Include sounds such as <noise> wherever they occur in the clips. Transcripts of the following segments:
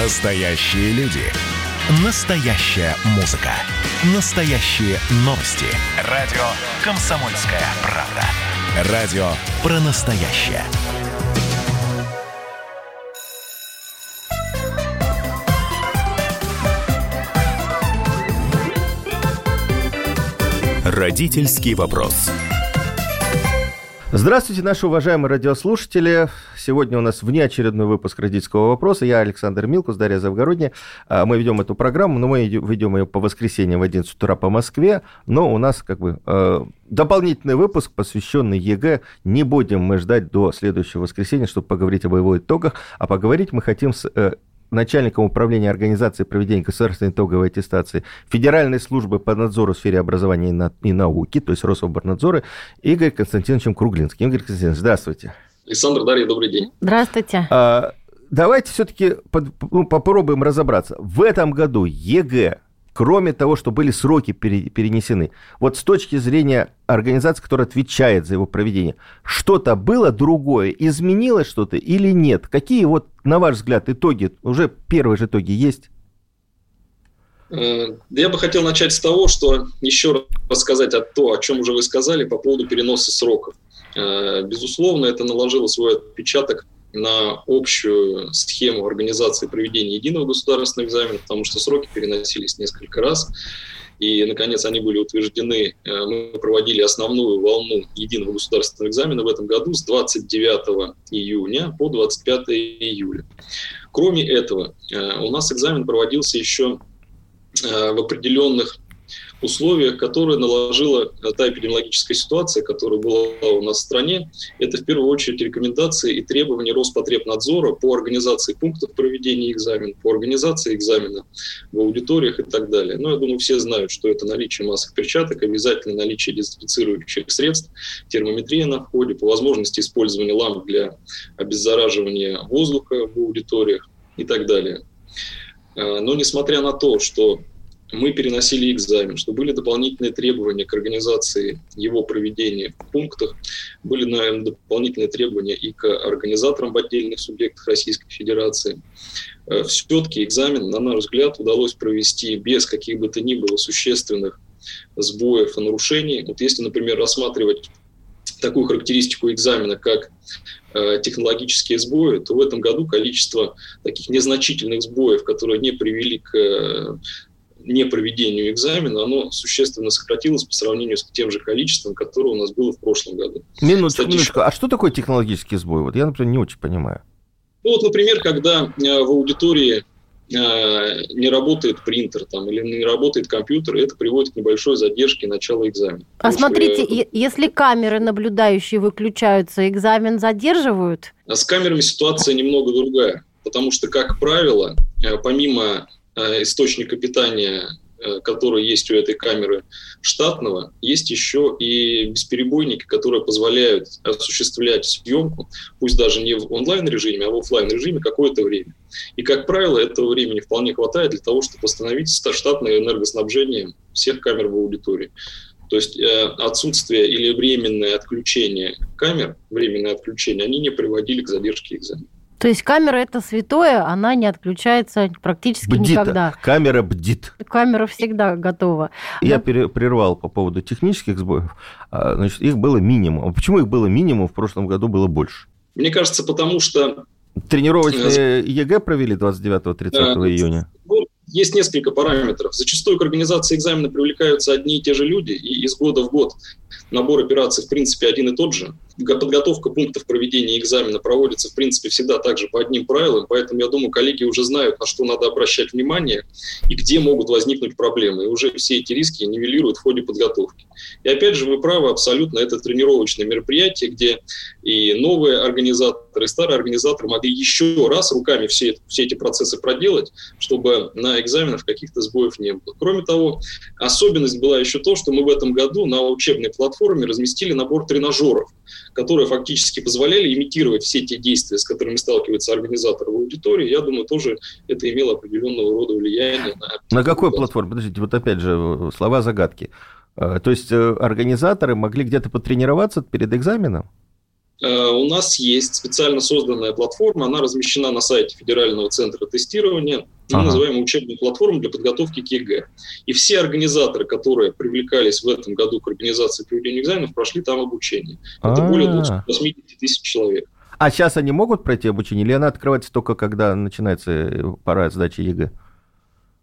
Настоящие люди. Настоящая музыка. Настоящие новости. Радио «Комсомольская правда». Радио про настоящее. Родительский вопрос. Здравствуйте, наши уважаемые радиослушатели. Сегодня у нас внеочередной выпуск родительского вопроса. Я Александр Милкус, Дарья Завгородняя. А, мы ведем эту программу, но мы ведем ее по воскресеньям в 11 утра по Москве. Но у нас как бы э, дополнительный выпуск, посвященный ЕГЭ. Не будем мы ждать до следующего воскресенья, чтобы поговорить об его итогах. А поговорить мы хотим с э, начальником управления организации проведения государственной итоговой аттестации Федеральной службы по надзору в сфере образования и науки, то есть Рособорнадзора, Игорь Константиновичем Круглинским. Игорь Константинович, здравствуйте. Александр, Дарья, добрый день. Здравствуйте. А, давайте все-таки ну, попробуем разобраться. В этом году ЕГЭ кроме того, что были сроки перенесены. Вот с точки зрения организации, которая отвечает за его проведение, что-то было другое, изменилось что-то или нет? Какие вот, на ваш взгляд, итоги, уже первые же итоги есть? Э, я бы хотел начать с того, что еще раз рассказать о том, о чем уже вы сказали по поводу переноса сроков. Э, безусловно, это наложило свой отпечаток на общую схему организации проведения единого государственного экзамена, потому что сроки переносились несколько раз. И, наконец, они были утверждены. Э, мы проводили основную волну единого государственного экзамена в этом году с 29 июня по 25 июля. Кроме этого, э, у нас экзамен проводился еще э, в определенных условиях, которые наложила та эпидемиологическая ситуация, которая была у нас в стране, это в первую очередь рекомендации и требования Роспотребнадзора по организации пунктов проведения экзамена, по организации экзамена в аудиториях и так далее. Но я думаю, все знают, что это наличие масок перчаток, обязательно наличие дезинфицирующих средств, термометрия на входе, по возможности использования ламп для обеззараживания воздуха в аудиториях и так далее. А, но несмотря на то, что мы переносили экзамен, что были дополнительные требования к организации его проведения в пунктах, были, наверное, дополнительные требования и к организаторам в отдельных субъектах Российской Федерации. Э, Все-таки экзамен, на наш взгляд, удалось провести без каких бы то ни было существенных сбоев и нарушений. Вот если, например, рассматривать такую характеристику экзамена, как э, технологические сбои, то в этом году количество таких незначительных сбоев, которые не привели к э, непроведению экзамена, оно существенно сократилось по сравнению с тем же количеством, которое у нас было в прошлом году. Минуточку, Статич... минуточку. А что такое технологический сбой? Вот я, например, не очень понимаю. Ну вот, например, когда э, в аудитории э, не работает принтер там, или не работает компьютер, это приводит к небольшой задержке начала экзамена. А Потому смотрите, что, если камеры наблюдающие выключаются, экзамен задерживают? А с камерами ситуация немного другая. Потому что, как правило, э, помимо источника питания, э, который есть у этой камеры штатного, есть еще и бесперебойники, которые позволяют осуществлять съемку, пусть даже не в онлайн-режиме, а в офлайн режиме какое-то время. И, как правило, этого времени вполне хватает для того, чтобы восстановить штатное энергоснабжение всех камер в аудитории. То есть э, отсутствие или временное отключение камер, временное отключение, они не приводили к задержке экзамена. То есть камера это святое, она не отключается практически бдит. никогда. Камера бдит. Камера всегда готова. Я Но... прервал по поводу технических сбоев. А, значит, их было минимум. А почему их было минимум, в прошлом году было больше? Мне кажется, потому что... Тренировочные ЕГЭ провели 29-30 июня? есть несколько параметров. Зачастую к организации экзамена привлекаются одни и те же люди, и из года в год набор операций, в принципе, один и тот же. Подготовка пунктов проведения экзамена проводится, в принципе, всегда также по одним правилам, поэтому, я думаю, коллеги уже знают, на что надо обращать внимание и где могут возникнуть проблемы. И уже все эти риски нивелируют в ходе подготовки. И опять же, вы правы абсолютно, это тренировочное мероприятие, где и новые организаторы, и старые организаторы могли еще раз руками все, все эти процессы проделать, чтобы на экзаменах каких-то сбоев не было. Кроме того, особенность была еще то, что мы в этом году на учебной платформе разместили набор тренажеров, которые фактически позволяли имитировать все те действия, с которыми сталкивается организатор в аудитории. Я думаю, тоже это имело определенного рода влияние на... На какой платформе? Подождите, вот опять же, слова загадки. А, то есть э, организаторы могли где-то потренироваться перед экзаменом? у нас есть специально созданная платформа, она размещена на сайте Федерального центра тестирования, мы ага. называем учебную платформу для подготовки к ЕГЭ. И все организаторы, которые привлекались в этом году к организации проведения экзаменов, прошли там обучение. Это А-а-а. более 280 тысяч человек. А сейчас они могут пройти обучение, или она открывается только когда начинается пора сдачи ЕГЭ?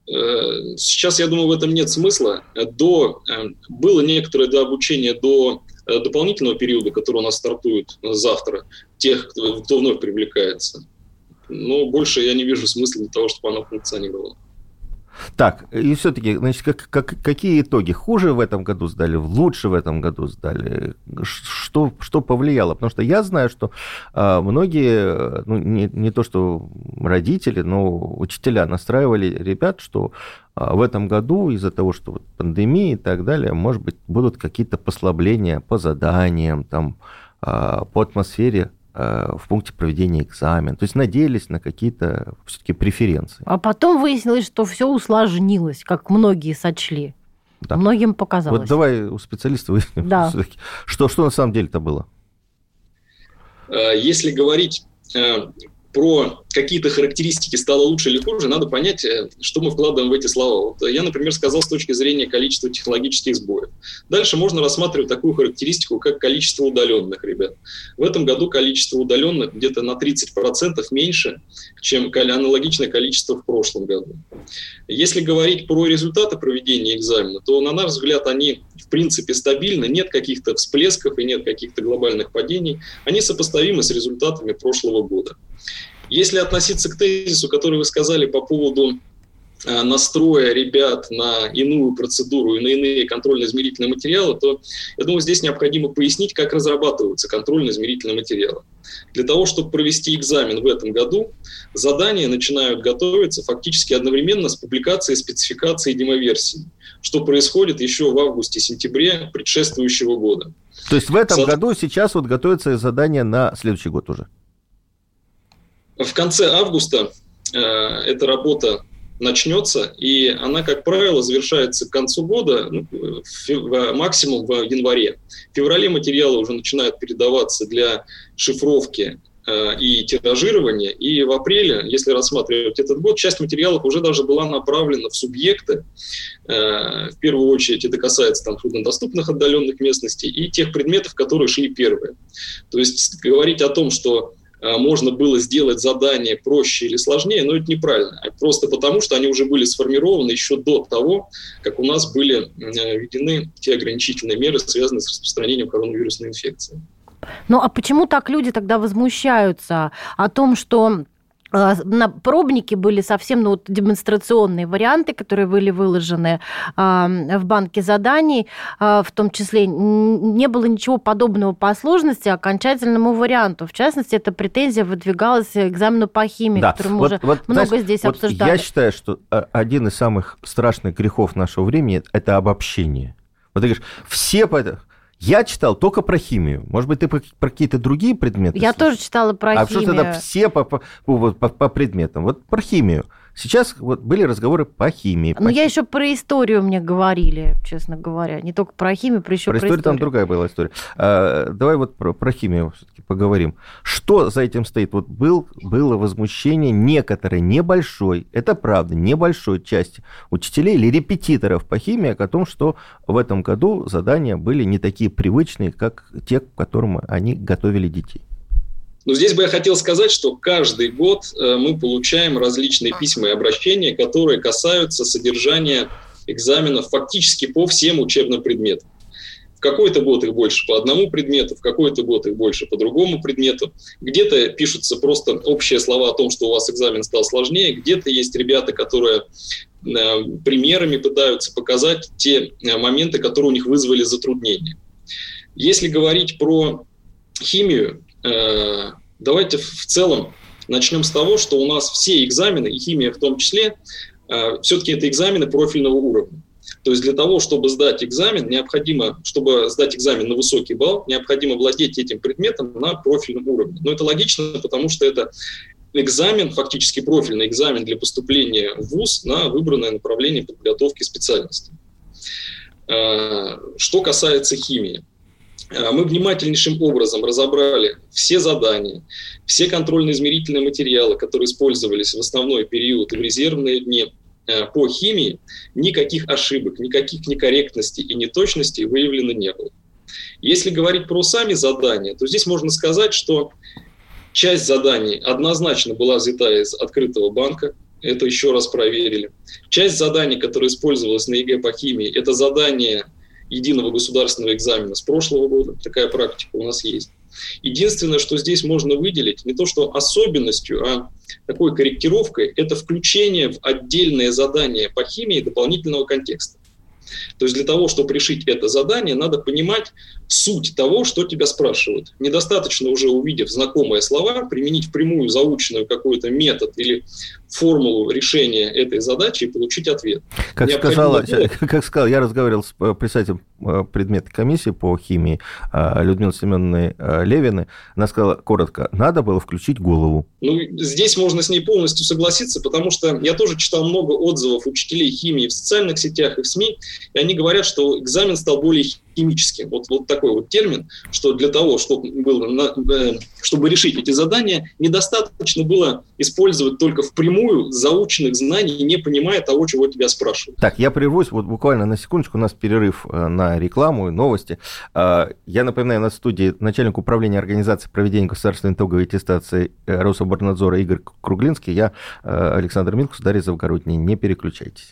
Э, сейчас, я думаю, в этом нет смысла. До, э, было некоторое до обучения до э, дополнительного периода, который у нас стартует завтра, тех, кто, кто вновь привлекается. Но больше я не вижу смысла для того, чтобы оно функционировало. Так, и все-таки, значит, как, как, какие итоги? Хуже в этом году сдали, лучше в этом году сдали? Что, что повлияло? Потому что я знаю, что а, многие, ну, не, не то что родители, но учителя настраивали ребят, что а, в этом году из-за того, что вот пандемия и так далее, может быть, будут какие-то послабления по заданиям, там, а, по атмосфере в пункте проведения экзамена. То есть надеялись на какие-то все-таки преференции. А потом выяснилось, что все усложнилось, как многие сочли. Да. Многим показалось. Вот давай у специалиста выясним, <laughs> да. что, что на самом деле-то было. Э, если говорить э, про какие-то характеристики стало лучше или хуже, надо понять, э, что мы вкладываем в эти слова. Вот я, например, сказал с точки зрения количества технологических сбоев. Дальше можно рассматривать такую характеристику, как количество удаленных ребят. В этом году количество удаленных где-то на 30% меньше, чем аналогичное количество в прошлом году. Если говорить про результаты проведения экзамена, то, на наш взгляд, они в принципе стабильны, нет каких-то всплесков и нет каких-то глобальных падений. Они сопоставимы с результатами прошлого года. Если относиться к тезису, который вы сказали по поводу э, настроя ребят на иную процедуру и на иные контрольно-измерительные материалы, то я думаю, здесь необходимо пояснить, как разрабатываются контрольно-измерительные материалы. Для того, чтобы провести экзамен в этом году, задания начинают готовиться фактически одновременно с публикацией спецификации демоверсии, что происходит еще в августе-сентябре предшествующего года. То есть в этом Со... году сейчас вот готовится задание на следующий год уже? В конце августа э, эта работа начнется, и она, как правило, завершается к концу года, ну, в, максимум в январе. В феврале материалы уже начинают передаваться для шифровки э, и тиражирования, и в апреле, если рассматривать этот год, часть материалов уже даже была направлена в субъекты. Э, в первую очередь это касается там, труднодоступных отдаленных местностей и тех предметов, которые шли первые. То есть говорить о том, что можно было сделать задание проще или сложнее, но это неправильно. А просто потому, что они уже были сформированы еще до того, как у нас были э, введены те ограничительные меры, связанные с распространением коронавирусной инфекции. Ну а почему так люди тогда возмущаются о том, что а, на пробнике были совсем ну, вот, демонстрационные варианты, которые были выложены а, в банке заданий, а, в том числе не было ничего подобного по сложности окончательному варианту. В частности, эта претензия выдвигалась к экзамену по химии, да. который мы вот, уже вот, много знаешь, здесь вот обсуждали. Я считаю, что один из самых страшных грехов нашего времени – это обобщение. Вот ты говоришь, все я читал только про химию. Может быть, ты про, про какие-то другие предметы? Я слышал? тоже читала про а химию. А что тогда все по, по, по, по предметам? Вот про химию. Сейчас вот были разговоры по химии. По ну, я еще про историю мне говорили, честно говоря. Не только про химию, про еще про, про историю. там другая была история. А, давай вот про, про химию все-таки поговорим. Что за этим стоит? Вот был, было возмущение некоторой небольшой, это правда, небольшой части учителей или репетиторов по химии о том, что в этом году задания были не такие привычные, как те, к которым они готовили детей. Но здесь бы я хотел сказать, что каждый год э, мы получаем различные письма и обращения, которые касаются содержания экзаменов фактически по всем учебным предметам. В какой-то год их больше по одному предмету, в какой-то год их больше по другому предмету. Где-то пишутся просто общие слова о том, что у вас экзамен стал сложнее, где-то есть ребята, которые э, примерами пытаются показать те э, моменты, которые у них вызвали затруднения. Если говорить про химию, давайте в целом начнем с того, что у нас все экзамены, и химия в том числе, э, все-таки это экзамены профильного уровня. То есть для того, чтобы сдать экзамен, необходимо, чтобы сдать экзамен на высокий балл, необходимо владеть этим предметом на профильном уровне. Но это логично, потому что это экзамен, фактически профильный экзамен для поступления в ВУЗ на выбранное направление подготовки специальности. Э, что касается химии. Э, мы внимательнейшим образом разобрали все задания, все контрольно-измерительные материалы, которые использовались в основной период и в резервные дни э, по химии, никаких ошибок, никаких некорректностей и неточностей выявлено не было. Если говорить про сами задания, то здесь можно сказать, что часть заданий однозначно была взята из открытого банка, это еще раз проверили. Часть заданий, которые использовалась на ЕГЭ по химии, это задание единого государственного экзамена с прошлого года. Такая практика у нас есть. Единственное, что здесь можно выделить, не то что особенностью, а такой корректировкой, это включение в отдельное задание по химии дополнительного контекста. То есть для того, чтобы решить это задание, надо понимать суть того, что тебя спрашивают. Недостаточно уже увидев знакомые слова, применить впрямую заученную какой-то метод или формулу решения этой задачи и получить ответ. Как, сказала, <laughs> как сказал, я разговаривал с э, председателем э, предметной комиссии по химии э, Людмилой Семеновной Левиной. Она сказала коротко, надо было включить голову. Ну, здесь можно с ней полностью согласиться, потому что я тоже читал много отзывов учителей химии в социальных сетях и в СМИ, и они говорят, что экзамен стал более химическим. Вот, вот такой вот термин, что для того, чтобы, было, чтобы решить эти задания, недостаточно было использовать только впрямую заученных знаний, не понимая того, чего тебя спрашивают. Так, я прервусь вот буквально на секундочку, у нас перерыв э, на рекламу и новости. А, я напоминаю, на студии начальник управления организации проведения государственной итоговой аттестации э, Рособорнадзора Игорь Круглинский, я э, Александр Милкус, Дарья Завгородний. Не переключайтесь.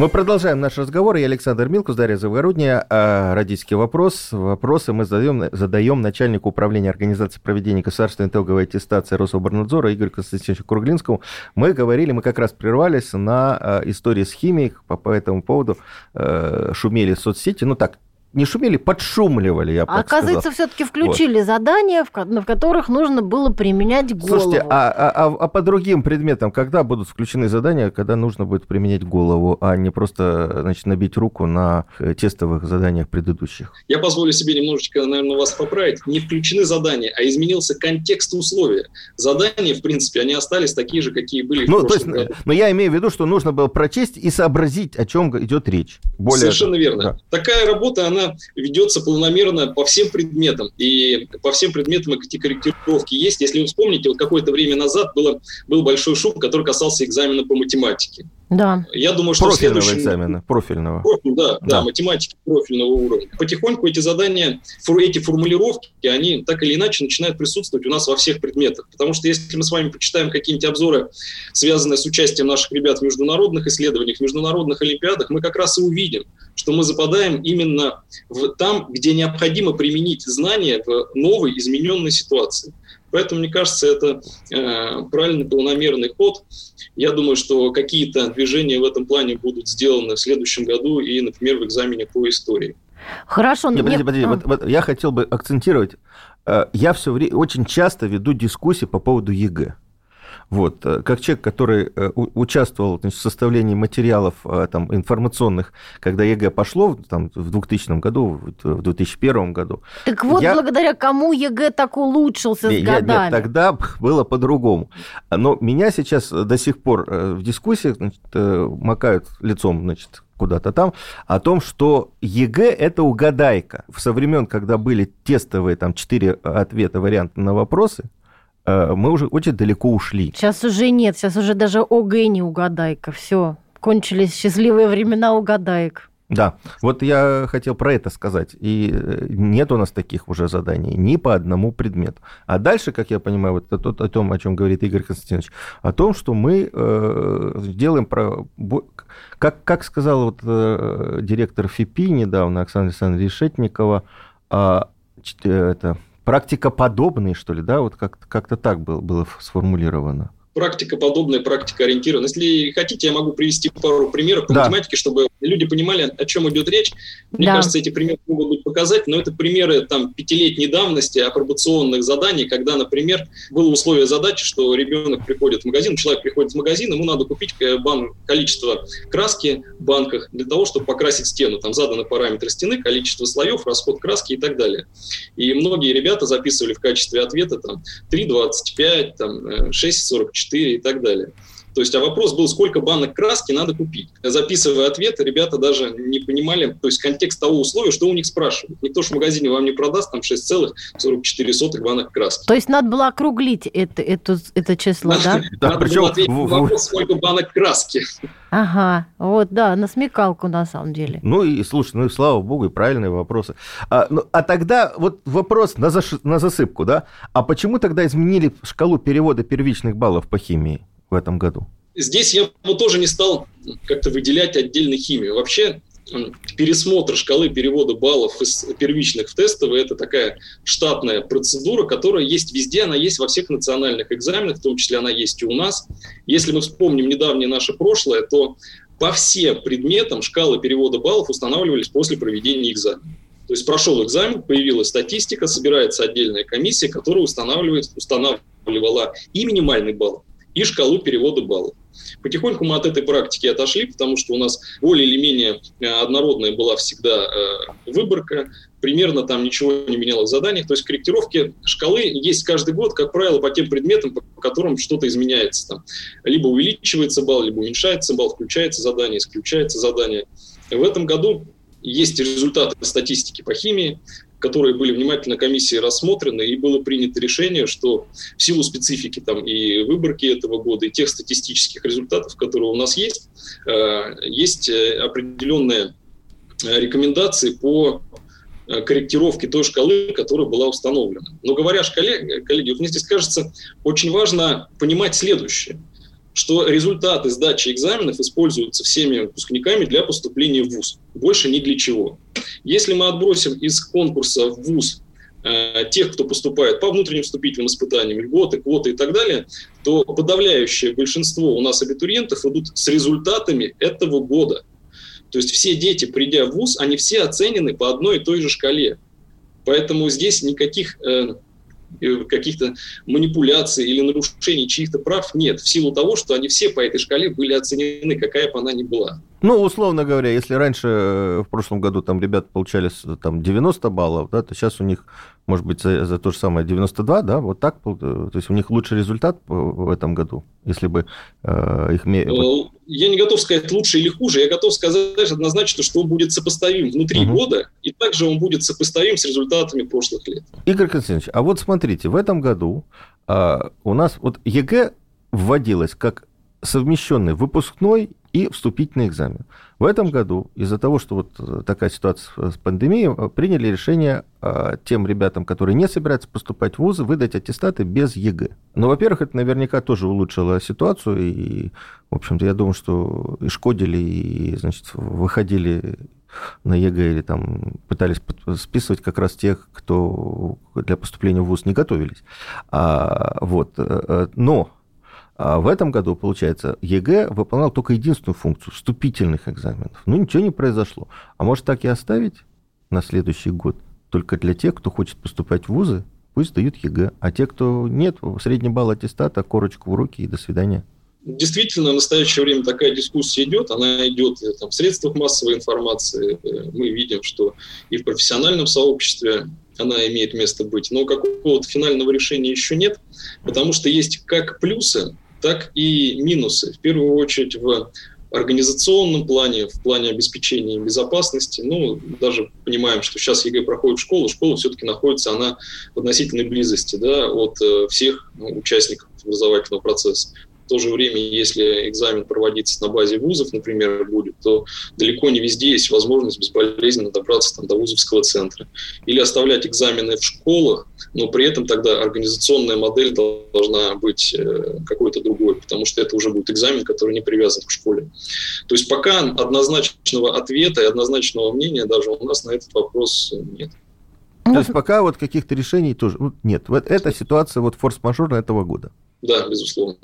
Мы продолжаем наш разговор. Я Александр Милкус, Дарья Завгородняя. А, родительский вопрос. Вопросы мы задаем, задаем начальнику управления организации проведения государственной итоговой аттестации Рособорнадзора Игорю Константиновичу Круглинскому. Мы говорили, мы как раз прервались на а, истории с химией. По, по этому поводу э, шумели соцсети. Ну так, не шумели, подшумливали, я бы а Оказывается, все-таки включили вот. задания, в, в которых нужно было применять голову. Слушайте, а, а, а, а по другим предметам, когда будут включены задания, когда нужно будет применять голову, а не просто значит, набить руку на э, тестовых заданиях предыдущих? Я позволю себе немножечко, наверное, вас поправить. Не включены задания, а изменился контекст условия. Задания, в принципе, они остались такие же, какие были ну, в то есть, году. Но я имею в виду, что нужно было прочесть и сообразить, о чем идет речь. Более Совершенно верно. Да. Такая работа, она она ведется планомерно по всем предметам. И по всем предметам эти корректировки есть. Если вы вспомните, вот какое-то время назад было, был большой шум, который касался экзамена по математике. Да. Я думаю, что профильного следующем... экзамена, профильного. Профиль, да, да, да, математики профильного уровня. Потихоньку эти задания, эти формулировки, они так или иначе начинают присутствовать у нас во всех предметах. Потому что если мы с вами почитаем какие-нибудь обзоры, связанные с участием наших ребят в международных исследованиях, в международных олимпиадах, мы как раз и увидим, что мы западаем именно в, там, где необходимо применить знания в новой, измененной ситуации. Поэтому, мне кажется, это э, правильный планомерный ход. Я думаю, что какие-то движения в этом плане будут сделаны в следующем году и, например, в экзамене по истории. Хорошо. Нет, подожди, подожди. А. Вот, вот я хотел бы акцентировать. Э, я все время очень часто веду дискуссии по поводу ЕГЭ. Вот. Э, как человек, который э, участвовал значит, в составлении материалов э, там, информационных, когда ЕГЭ пошло там, в 2000 году, в 2001 году. Так вот, я... благодаря кому ЕГЭ так улучшился с я, годами? Нет, тогда было по-другому. Но меня сейчас до сих пор в дискуссиях значит, макают лицом значит, куда-то там, о том, что ЕГЭ – это угадайка. Со времен, когда были тестовые там четыре ответа, варианта на вопросы, мы уже очень далеко ушли. Сейчас уже нет, сейчас уже даже ОГЭ не угадайка, все. Кончились счастливые времена угадайк. Да, вот я хотел про это сказать. И э, нет у нас таких уже заданий ни по одному предмету. А дальше, как я понимаю, вот это, о том, о чем говорит Игорь Константинович, о том, что мы э, делаем про... Как, как сказал вот, э, директор ФИПИ недавно, Оксана Александровна Решетникова, э, это, практикоподобные, что ли, да, вот как-то как так было, было сформулировано практика подобная, практика ориентирована. Если хотите, я могу привести пару примеров по да. математике, чтобы люди понимали, о чем идет речь. Мне да. кажется, эти примеры могут быть показать, но это примеры там пятилетней давности апробационных заданий, когда, например, было условие задачи, что ребенок приходит в магазин, человек приходит в магазин, ему надо купить э, бан, количество краски в банках для того, чтобы покрасить стену. Там заданы параметры стены, количество слоев, расход краски и так далее. И многие ребята записывали в качестве ответа там 3,25, там 6,44 э, 4 и так далее. То есть, а вопрос был, сколько банок краски надо купить. Записывая ответ, ребята даже не понимали, то есть контекст того условия, что у них спрашивают. Никто же в магазине вам не продаст там 6,44 банок краски. То есть надо было округлить это, это, это число, да? Да, причем... ответить на вопрос, сколько банок краски. Ага, вот, да, на смекалку на самом деле. Ну и, слушай, ну и слава богу, и правильные вопросы. А, ну, а тогда вот вопрос на, заш... на засыпку, да? А почему тогда изменили шкалу перевода первичных баллов по химии? В этом году? Здесь я бы тоже не стал как-то выделять отдельно химию. Вообще пересмотр шкалы перевода баллов из первичных в тестовые – это такая штатная процедура, которая есть везде, она есть во всех национальных экзаменах, в том числе она есть и у нас. Если мы вспомним недавнее наше прошлое, то по всем предметам шкалы перевода баллов устанавливались после проведения экзамена. То есть прошел экзамен, появилась статистика, собирается отдельная комиссия, которая устанавливает, устанавливала и минимальный балл, и шкалу перевода баллов. Потихоньку мы от этой практики отошли, потому что у нас более или менее э, однородная была всегда э, выборка, примерно там ничего не менялось в заданиях. То есть корректировки шкалы есть каждый год, как правило, по тем предметам, по которым что-то изменяется. Там. Либо увеличивается балл, либо уменьшается балл, включается задание, исключается задание. В этом году есть результаты статистики по химии которые были внимательно комиссией рассмотрены, и было принято решение, что в силу специфики там, и выборки этого года, и тех статистических результатов, которые у нас есть, э, есть э, определенные э, рекомендации по корректировке той шкалы, которая была установлена. Но говоря о шкале, коллеги, вот мне здесь кажется очень важно понимать следующее – что результаты сдачи экзаменов используются всеми выпускниками для поступления в ВУЗ. Больше ни для чего. Если мы отбросим из конкурса в ВУЗ э, тех, кто поступает по внутренним вступительным испытаниям, льготы, квоты и так далее, то подавляющее большинство у нас абитуриентов идут с результатами этого года. То есть все дети, придя в ВУЗ, они все оценены по одной и той же шкале. Поэтому здесь никаких э, каких-то манипуляций или нарушений чьих-то прав нет, в силу того, что они все по этой шкале были оценены, какая бы она ни была. Ну, условно говоря, если раньше э, в прошлом году там ребята получали там 90 баллов, да, то сейчас у них, может быть, за, за то же самое 92, да, вот так, э, то есть у них лучший результат в этом году, если бы э, их... Э, я не готов сказать лучше или хуже, я готов сказать однозначно, что он будет сопоставим внутри угу. года, и также он будет сопоставим с результатами прошлых лет. Игорь Константинович, а вот смотрите, в этом году э, у нас вот ЕГЭ вводилось как совмещенный выпускной и вступительный экзамен. В этом году из-за того, что вот э, такая ситуация с пандемией, э, приняли решение э, тем ребятам, которые не собираются поступать в вузы, выдать аттестаты без ЕГЭ. Но, во-первых, это наверняка тоже улучшило ситуацию, и, в общем-то, я думаю, что и шкодили, и, значит, выходили на ЕГЭ или там пытались списывать как раз тех, кто для поступления в ВУЗ не готовились. А, вот. Но а в этом году, получается, ЕГЭ выполнял только единственную функцию – вступительных экзаменов. Ну, ничего не произошло. А может, так и оставить на следующий год? Только для тех, кто хочет поступать в вузы, пусть дают ЕГЭ. А те, кто нет, средний балл аттестата, корочку в руки и до свидания. Действительно, в настоящее время такая дискуссия идет. Она идет там, в средствах массовой информации. Мы видим, что и в профессиональном сообществе она имеет место быть. Но какого-то финального решения еще нет, потому что есть как плюсы, так и минусы. В первую очередь в организационном плане, в плане обеспечения безопасности. Ну, даже понимаем, что сейчас ЕГЭ проходит школу, школа все-таки находится она в относительной близости да, от э, всех ну, участников образовательного процесса. То же время, если экзамен проводится на базе вузов, например, будет, то далеко не везде есть возможность безболезненно добраться там, до вузовского центра. Или оставлять экзамены в школах, но при этом тогда организационная модель должна быть э, какой-то другой, потому что это уже будет экзамен, который не привязан к школе. То есть пока однозначного ответа и однозначного мнения даже у нас на этот вопрос нет. То есть пока вот каких-то решений тоже ну, нет. Вот эта ситуация вот форс-мажорная этого года. Да, безусловно.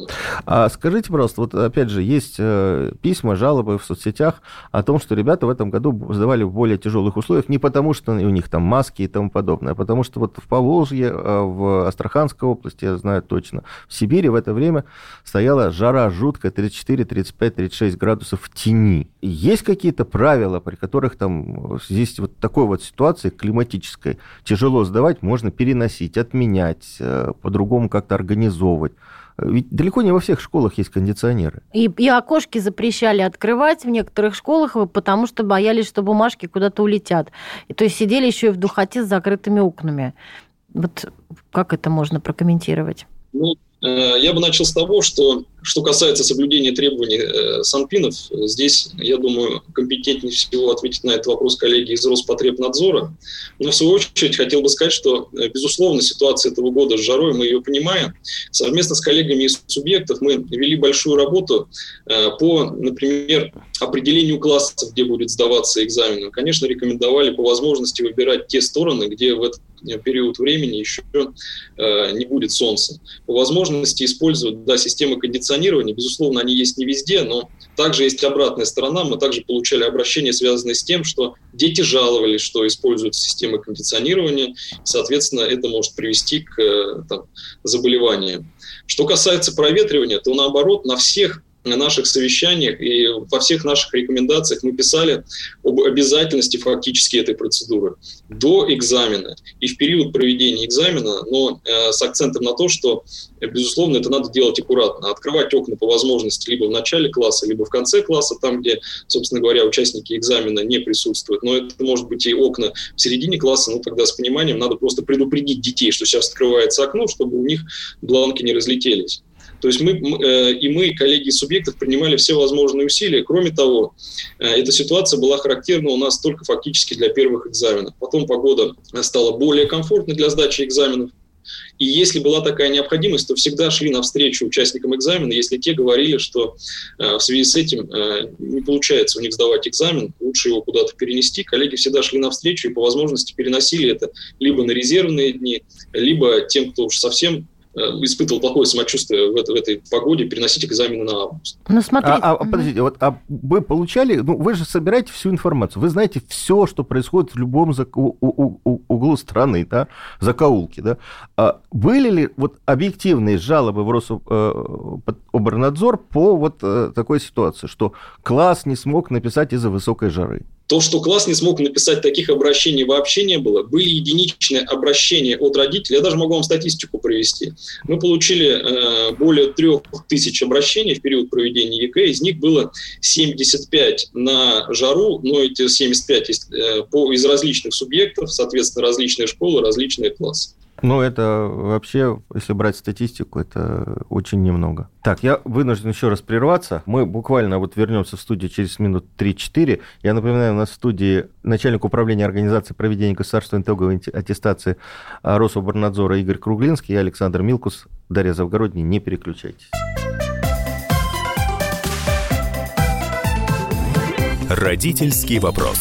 А скажите, пожалуйста, вот опять же, есть э, письма, жалобы в соцсетях о том, что ребята в этом году сдавали в более тяжелых условиях, не потому что у них там маски и тому подобное, а потому что вот в Поволжье, э, в Астраханской области, я знаю точно, в Сибири в это время стояла жара жуткая, 34, 35, 36 градусов в тени. Есть какие-то правила, при которых там здесь вот такой вот ситуации климатической тяжело сдавать, можно переносить, отменять, э, по-другому как-то организовывать? Ведь далеко не во всех школах есть кондиционеры. И, и окошки запрещали открывать в некоторых школах, потому что боялись, что бумажки куда-то улетят. И, то есть сидели еще и в духоте с закрытыми окнами. Вот как это можно прокомментировать? Ну, Э, я бы начал с того, что, что касается соблюдения требований э, санпинов, здесь, я думаю, компетентнее всего ответить на этот вопрос коллеги из Роспотребнадзора. Но, в свою очередь, хотел бы сказать, что, э, безусловно, ситуация этого года с жарой, мы ее понимаем. Совместно с коллегами из субъектов мы вели большую работу по, например, определению классов, где будет сдаваться экзамен. Конечно, рекомендовали по возможности выбирать те стороны, где в этот период времени еще э, не будет солнца. По возможности использовать да, системы кондиционирования, безусловно, они есть не везде, но также есть обратная сторона. Мы также получали обращения, связанные с тем, что дети жаловались, что используют системы кондиционирования, соответственно, это может привести к э, там, заболеваниям. Что касается проветривания, то наоборот, на всех на наших совещаниях и во всех наших рекомендациях мы писали об обязательности фактически этой процедуры до экзамена и в период проведения экзамена, но э, с акцентом на то, что, безусловно, это надо делать аккуратно. Открывать окна по возможности либо в начале класса, либо в конце класса, там, где, собственно говоря, участники экзамена не присутствуют. Но это может быть и окна в середине класса, но тогда с пониманием надо просто предупредить детей, что сейчас открывается окно, чтобы у них бланки не разлетелись. То есть мы, э, и мы, коллеги субъектов, принимали все возможные усилия. Кроме того, э, эта ситуация была характерна у нас только фактически для первых экзаменов. Потом погода стала более комфортной для сдачи экзаменов. И если была такая необходимость, то всегда шли навстречу участникам экзамена, если те говорили, что э, в связи с этим э, не получается у них сдавать экзамен, лучше его куда-то перенести. Коллеги всегда шли навстречу и по возможности переносили это либо на резервные дни, либо тем, кто уж совсем Э, испытывал плохое самочувствие в, это, в этой погоде, переносить экзамены на август. Ну, смотрите. А, а, подождите, вот, а вы получали, ну, вы же собираете всю информацию, вы знаете все, что происходит в любом зак... у, у, у, углу страны, да, закоулке, да. А были ли вот объективные жалобы в Рособорнадзор по вот э, такой ситуации, что класс не смог написать из-за высокой жары? То, что класс не смог написать таких обращений вообще не было. Были единичные обращения от родителей. Я даже могу вам статистику привести. Мы получили э, более трех тысяч обращений в период проведения ЕКЭ. Из них было 75 на жару, но эти 75 из, э, по, из различных субъектов, соответственно, различные школы, различные классы. Ну, это вообще, если брать статистику, это очень немного. Так, я вынужден еще раз прерваться. Мы буквально вот вернемся в студию через минут 3-4. Я напоминаю, у нас в студии начальник управления организации проведения государственной итоговой аттестации Рособорнадзора Игорь Круглинский и Александр Милкус. Дарья Завгородний, не переключайтесь. Родительский вопрос.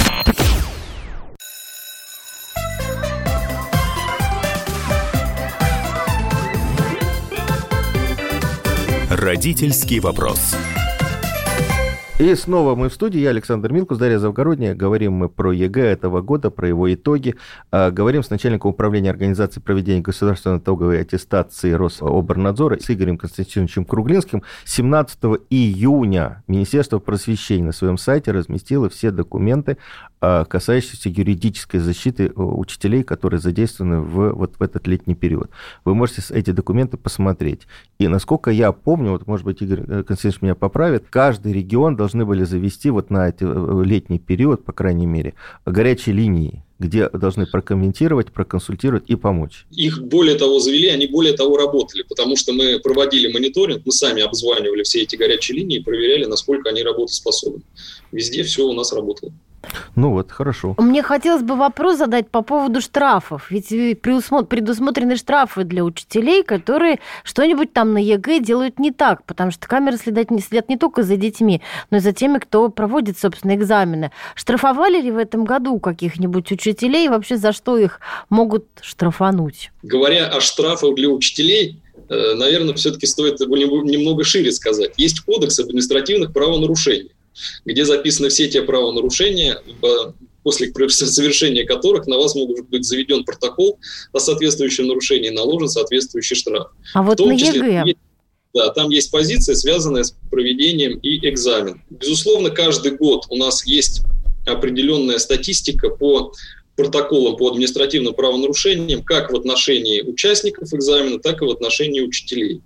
Родительский вопрос. И снова мы в студии. Я Александр Милкус, Дарья Завгородняя. Говорим мы про ЕГЭ этого года, про его итоги. А, говорим с начальником управления организации проведения государственной итоговой аттестации Рособорнадзора с Игорем Константиновичем Круглинским. 17 июня Министерство просвещения на своем сайте разместило все документы, а, касающиеся юридической защиты э, учителей, которые задействованы в, вот в этот летний период. Вы можете эти документы посмотреть. И насколько я помню, вот, может быть, Игорь э, Константинович меня поправит, каждый регион должны были завести вот на этот э, летний период, по крайней мере, горячие линии где должны прокомментировать, проконсультировать и помочь. Их более того завели, они более того работали, потому что мы проводили мониторинг, мы сами обзванивали все эти горячие линии проверяли, насколько они работоспособны. Везде все у нас работало. Ну вот, хорошо. Мне хотелось бы вопрос задать по поводу штрафов. Ведь предусмотрены штрафы для учителей, которые что-нибудь там на ЕГЭ делают не так, потому что камеры следят не, следят не только за детьми, но и за теми, кто проводит, собственно, экзамены. Штрафовали ли в этом году каких-нибудь учителей? И вообще за что их могут штрафануть? Говоря о штрафах для учителей, э, наверное, все-таки стоит немного шире сказать. Есть кодекс административных правонарушений где записаны все те правонарушения, после <laughs> совершения которых на вас могут быть заведен протокол о соответствующем нарушении, наложен соответствующий штраф. А вот на ЕГЭ... Да, там есть позиция, связанная с проведением экзамена. Безусловно, каждый год у нас есть определенная статистика по протоколам по административным правонарушениям как в отношении участников экзамена, так и в отношении учителей.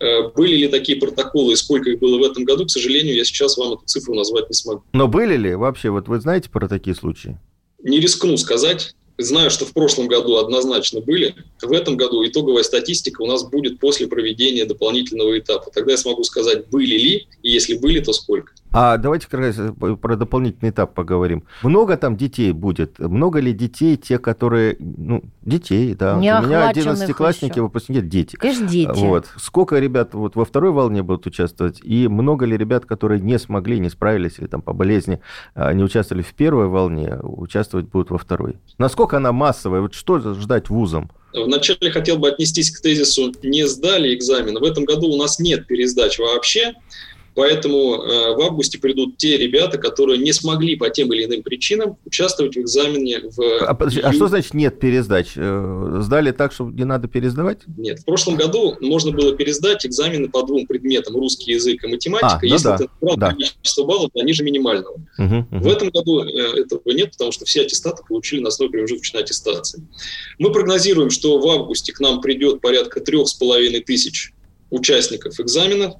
Э, были ли такие протоколы и сколько их было в этом году, к сожалению, я сейчас вам эту цифру назвать не смогу. Но были ли вообще, вот вы знаете про такие случаи? Не рискну сказать. Знаю, что в прошлом году однозначно были. В этом году итоговая статистика у нас будет после проведения дополнительного этапа. Тогда я смогу сказать, были ли, и если были, то сколько. А давайте как раз про дополнительный этап поговорим. Много там детей будет? Много ли детей, те, которые... Ну, детей, да. Не У меня 11-классники, выпускники, дети. Конечно, дети. Вот. Сколько ребят вот во второй волне будут участвовать? И много ли ребят, которые не смогли, не справились или там по болезни а, не участвовали в первой волне, участвовать будут во второй? Насколько она массовая? Вот что ждать вузам? Вначале хотел бы отнестись к тезису «не сдали экзамен». В этом году у нас нет пересдач вообще. Поэтому э, в августе придут те ребята, которые не смогли по тем или иным причинам участвовать в экзамене в... А, а что значит нет пересдач? Э, сдали так, что не надо пересдавать? Нет. В прошлом году можно было пересдать экзамены по двум предметам, русский язык и математика, а, ну если да, ты набрал да. количество баллов ниже минимального. Угу, угу. В этом году э, этого нет, потому что все аттестаты получили на основе промежуточной аттестации. Мы прогнозируем, что в августе к нам придет порядка трех с половиной тысяч участников экзамена,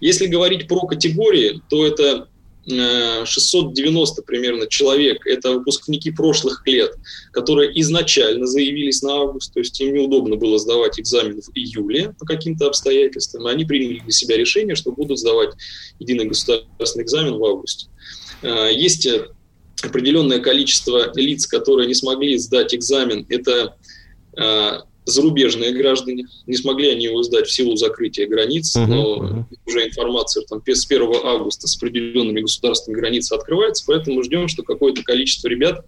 если говорить про категории, то это 690 э, примерно человек, это выпускники прошлых лет, которые изначально заявились на август, то есть им неудобно было сдавать экзамен в июле по каким-то обстоятельствам, и они приняли для себя решение, что будут сдавать единый государственный экзамен в августе. Э, есть определенное количество лиц, которые не смогли сдать экзамен, это э, зарубежные граждане. Не смогли они его сдать в силу закрытия границ, uh-huh, но uh-huh. уже информация там, с 1 августа с определенными государственными границами открывается, поэтому ждем, что какое-то количество ребят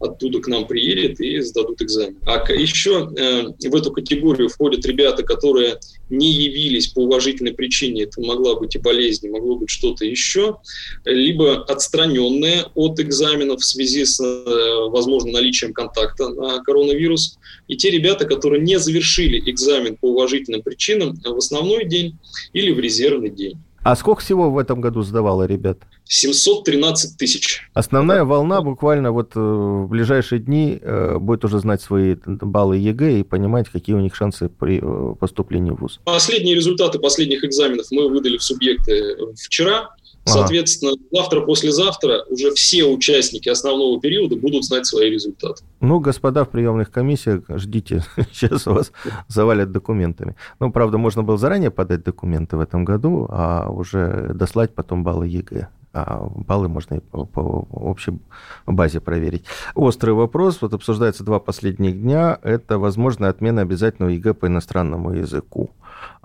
оттуда к нам приедет и сдадут экзамен. А еще э, в эту категорию входят ребята, которые не явились по уважительной причине, это могла быть и болезнь, могло быть что-то еще, либо отстраненные от экзаменов в связи с, э, возможно, наличием контакта на коронавирус, и те ребята, которые не завершили экзамен по уважительным причинам в основной день или в резервный день. А сколько всего в этом году сдавало ребят? 713 тысяч. Основная волна буквально вот э, в ближайшие дни э, будет уже знать свои баллы ЕГЭ и понимать, какие у них шансы при э, поступлении в ВУЗ. Последние результаты последних экзаменов мы выдали в субъекты вчера. Соответственно, ага. завтра-послезавтра уже все участники основного периода будут знать свои результаты. Ну, господа в приемных комиссиях, ждите, <laughs> сейчас вас завалят документами. Ну, правда, можно было заранее подать документы в этом году, а уже дослать потом баллы ЕГЭ. А баллы можно и по, по общей базе проверить. Острый вопрос, вот обсуждается два последних дня, это возможная отмена обязательного ЕГЭ по иностранному языку.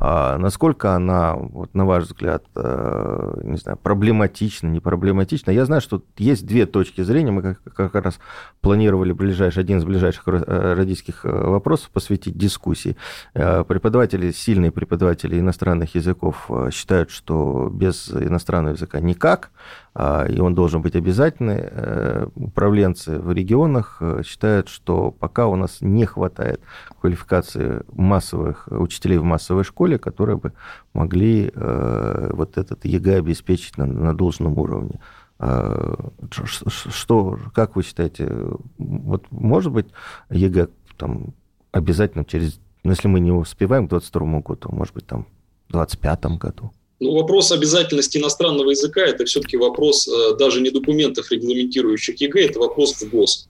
А насколько она, вот, на ваш взгляд, э, не знаю, проблематична, не проблематична? Я знаю, что есть две точки зрения. Мы как, раз планировали ближайший, один из ближайших э, родительских э, вопросов посвятить дискуссии. Преподаватели, сильные преподаватели иностранных языков считают, что без иностранного языка никак, а, и он должен быть обязательный. Управленцы в регионах считают, что пока у нас не хватает квалификации массовых учителей в массовой школе, которые бы могли э, вот этот ЕГЭ обеспечить на, на должном уровне. А, что, как вы считаете, вот может быть ЕГЭ там обязательно через, ну, если мы не успеваем к 2022 году, может быть там в 2025 году? Ну, вопрос обязательности иностранного языка – это все-таки вопрос э, даже не документов, регламентирующих ЕГЭ, это вопрос ФГОС.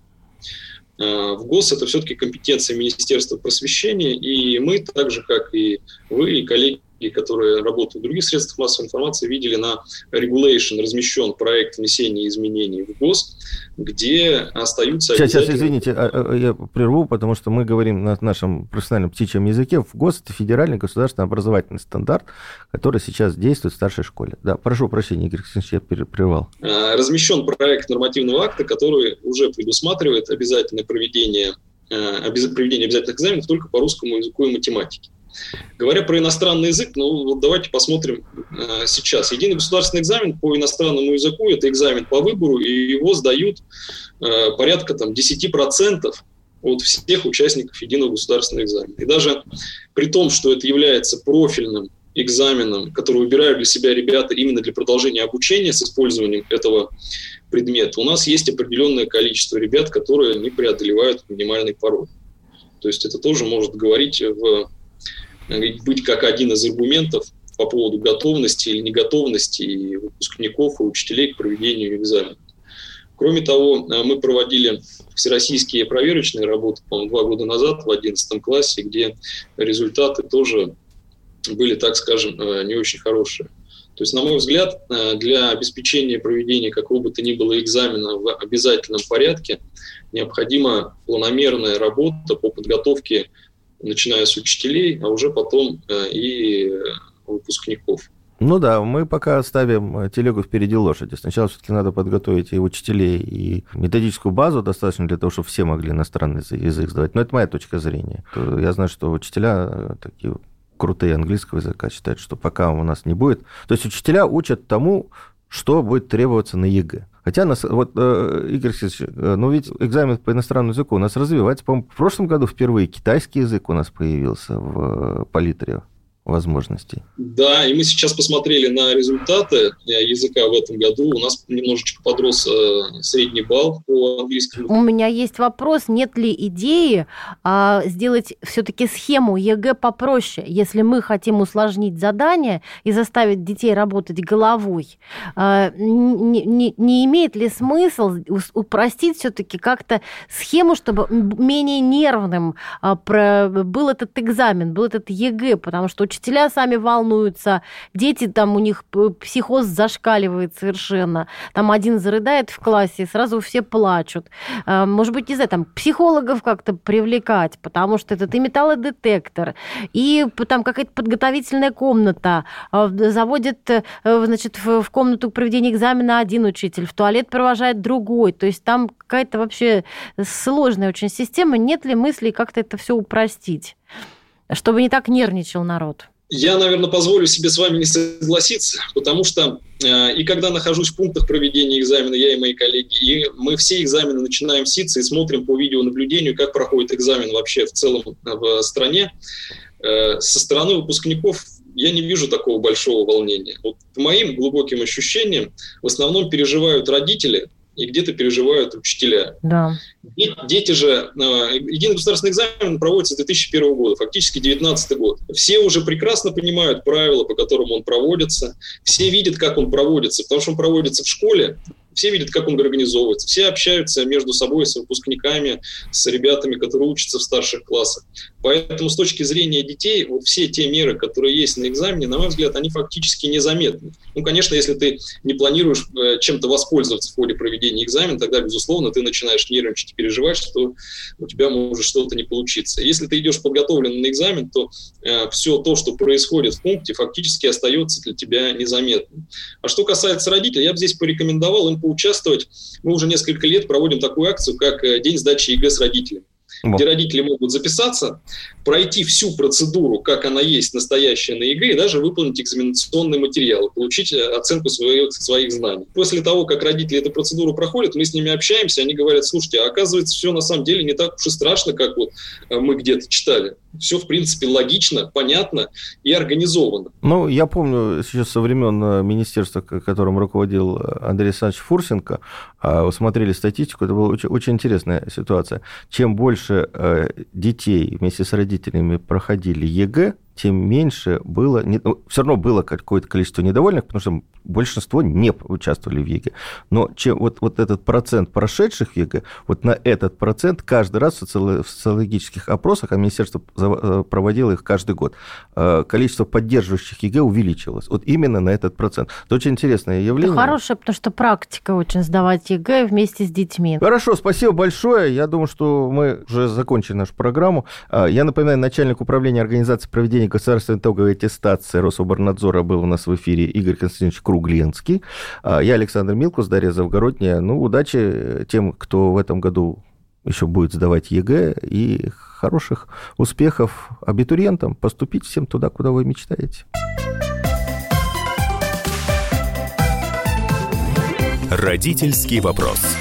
Э, в ГОС это все-таки компетенция Министерства просвещения, и мы, так же, как и вы, и коллеги и которые работают в других средствах массовой информации, видели на Regulation размещен проект внесения изменений в ГОС, где остаются... Сейчас, сейчас, извините, а, а, я прерву, потому что мы говорим на нашем профессиональном птичьем языке. В ГОС это федеральный государственный образовательный стандарт, который сейчас действует в старшей школе. Да, прошу прощения, Игорь Алексеевич, я прервал. А, размещен проект нормативного акта, который уже предусматривает обязательное проведение проведение обязательных экзаменов только по русскому языку и математике. Говоря про иностранный язык, ну вот давайте посмотрим э, сейчас. Единый государственный экзамен по иностранному языку – это экзамен по выбору, и его сдают э, порядка там, 10% от всех участников единого государственного экзамена. И даже при том, что это является профильным экзаменом, который выбирают для себя ребята именно для продолжения обучения с использованием этого предмета, у нас есть определенное количество ребят, которые не преодолевают минимальный порог. То есть это тоже может говорить в быть как один из аргументов по поводу готовности или неготовности выпускников и учителей к проведению экзамена. Кроме того, э, мы проводили всероссийские проверочные работы, по-моему, два года назад в 11 классе, где результаты тоже были, так скажем, э, не очень хорошие. То есть, на мой взгляд, э, для обеспечения проведения какого бы то ни было экзамена в обязательном порядке необходима планомерная работа по подготовке начиная с учителей, а уже потом э, и выпускников. Ну да, мы пока ставим э, телегу впереди лошади. Сначала все-таки надо подготовить и учителей, и методическую базу достаточно для того, чтобы все могли иностранный язык сдавать. Но это моя точка зрения. Я знаю, что учителя э, такие крутые английского языка считают, что пока у нас не будет... То есть учителя учат тому, что будет требоваться на ЕГЭ. Хотя, нас, вот, э, Игорь Алексеевич, э, ну ведь экзамен по иностранному языку у нас развивается. По-моему, в прошлом году впервые китайский язык у нас появился в э, палитре возможностей. Да, и мы сейчас посмотрели на результаты э, языка в этом году. У нас немножечко подрос э, средний балл по английскому. У меня есть вопрос, нет ли идеи а, сделать все-таки схему ЕГЭ попроще, если мы хотим усложнить задание и заставить детей работать головой. А, не, не, не имеет ли смысл упростить все-таки как-то схему, чтобы менее нервным а, про, был этот экзамен, был этот ЕГЭ, потому что учителя сами волнуются, дети там у них психоз зашкаливает совершенно. Там один зарыдает в классе, сразу все плачут. А, может быть, не знаю, там психологов как-то привлекать, потому что этот и металлодетектор, и там какая-то подготовительная комната. А, заводит, э, значит, в комнату проведения экзамена один учитель, в туалет провожает другой. То есть там какая-то вообще сложная очень система. Нет ли мысли как-то это все упростить? Чтобы не так нервничал народ? Я, наверное, позволю себе с вами не согласиться, потому что э, и когда нахожусь в пунктах проведения экзамена, я и мои коллеги, и мы все экзамены начинаем ситься и смотрим по видеонаблюдению, как проходит экзамен вообще в целом в стране, э, со стороны выпускников я не вижу такого большого волнения. Вот по моим глубоким ощущениям в основном переживают родители, и где-то переживают учителя. Да. Дети же, э, единый государственный экзамен проводится с 2001 года, фактически 2019 год. Все уже прекрасно понимают правила, по которым он проводится, все видят, как он проводится, потому что он проводится в школе, все видят, как он организовывается, все общаются между собой с выпускниками, с ребятами, которые учатся в старших классах. Поэтому с точки зрения детей, вот все те меры, которые есть на экзамене, на мой взгляд, они фактически незаметны. Ну, конечно, если ты не планируешь э, чем-то воспользоваться в ходе проведения экзамена, тогда, безусловно, ты начинаешь нервничать и переживать, что у тебя может что-то не получиться. Если ты идешь подготовлен на экзамен, то э, все то, что происходит в пункте, фактически остается для тебя незаметным. А что касается родителей, я бы здесь порекомендовал им поучаствовать. Мы уже несколько лет проводим такую акцию, как э, День сдачи ЕГЭ с родителями где родители могут записаться, пройти всю процедуру, как она есть настоящая на ЕГЭ, и даже выполнить экзаменационный материал, получить э, оценку своих, своих знаний. После того, как родители эту процедуру проходят, мы с ними общаемся, они говорят, слушайте, а оказывается, все на самом деле не так уж и страшно, как вот э, мы где-то читали. Все, в принципе, логично, понятно и организовано. Ну, я помню сейчас со времен э, министерства, которым руководил Андрей Александрович Фурсенко, а, смотрели статистику, это была очень, очень интересная ситуация. Чем больше детей вместе с родителями проходили ЕГЭ, тем меньше было... Ну, все равно было какое-то количество недовольных, потому что большинство не участвовали в ЕГЭ. Но чем, вот, вот этот процент прошедших ЕГЭ, вот на этот процент каждый раз в, соци... в социологических опросах, а министерство э, проводило их каждый год, э, количество поддерживающих ЕГЭ увеличилось. Вот именно на этот процент. Это очень интересное явление. Это хорошее, потому что практика очень сдавать ЕГЭ вместе с детьми. Хорошо, спасибо большое. Я думаю, что мы уже закончили нашу программу. Э, я напоминаю, начальник управления организации проведения государственной итоговой аттестации Рособрнадзора был у нас в эфире Игорь Константинович Кругленский. А, я Александр Милкус, Дарья Завгородняя. Ну, удачи тем, кто в этом году еще будет сдавать ЕГЭ, и хороших успехов абитуриентам. Поступить всем туда, куда вы мечтаете. Родительский вопрос.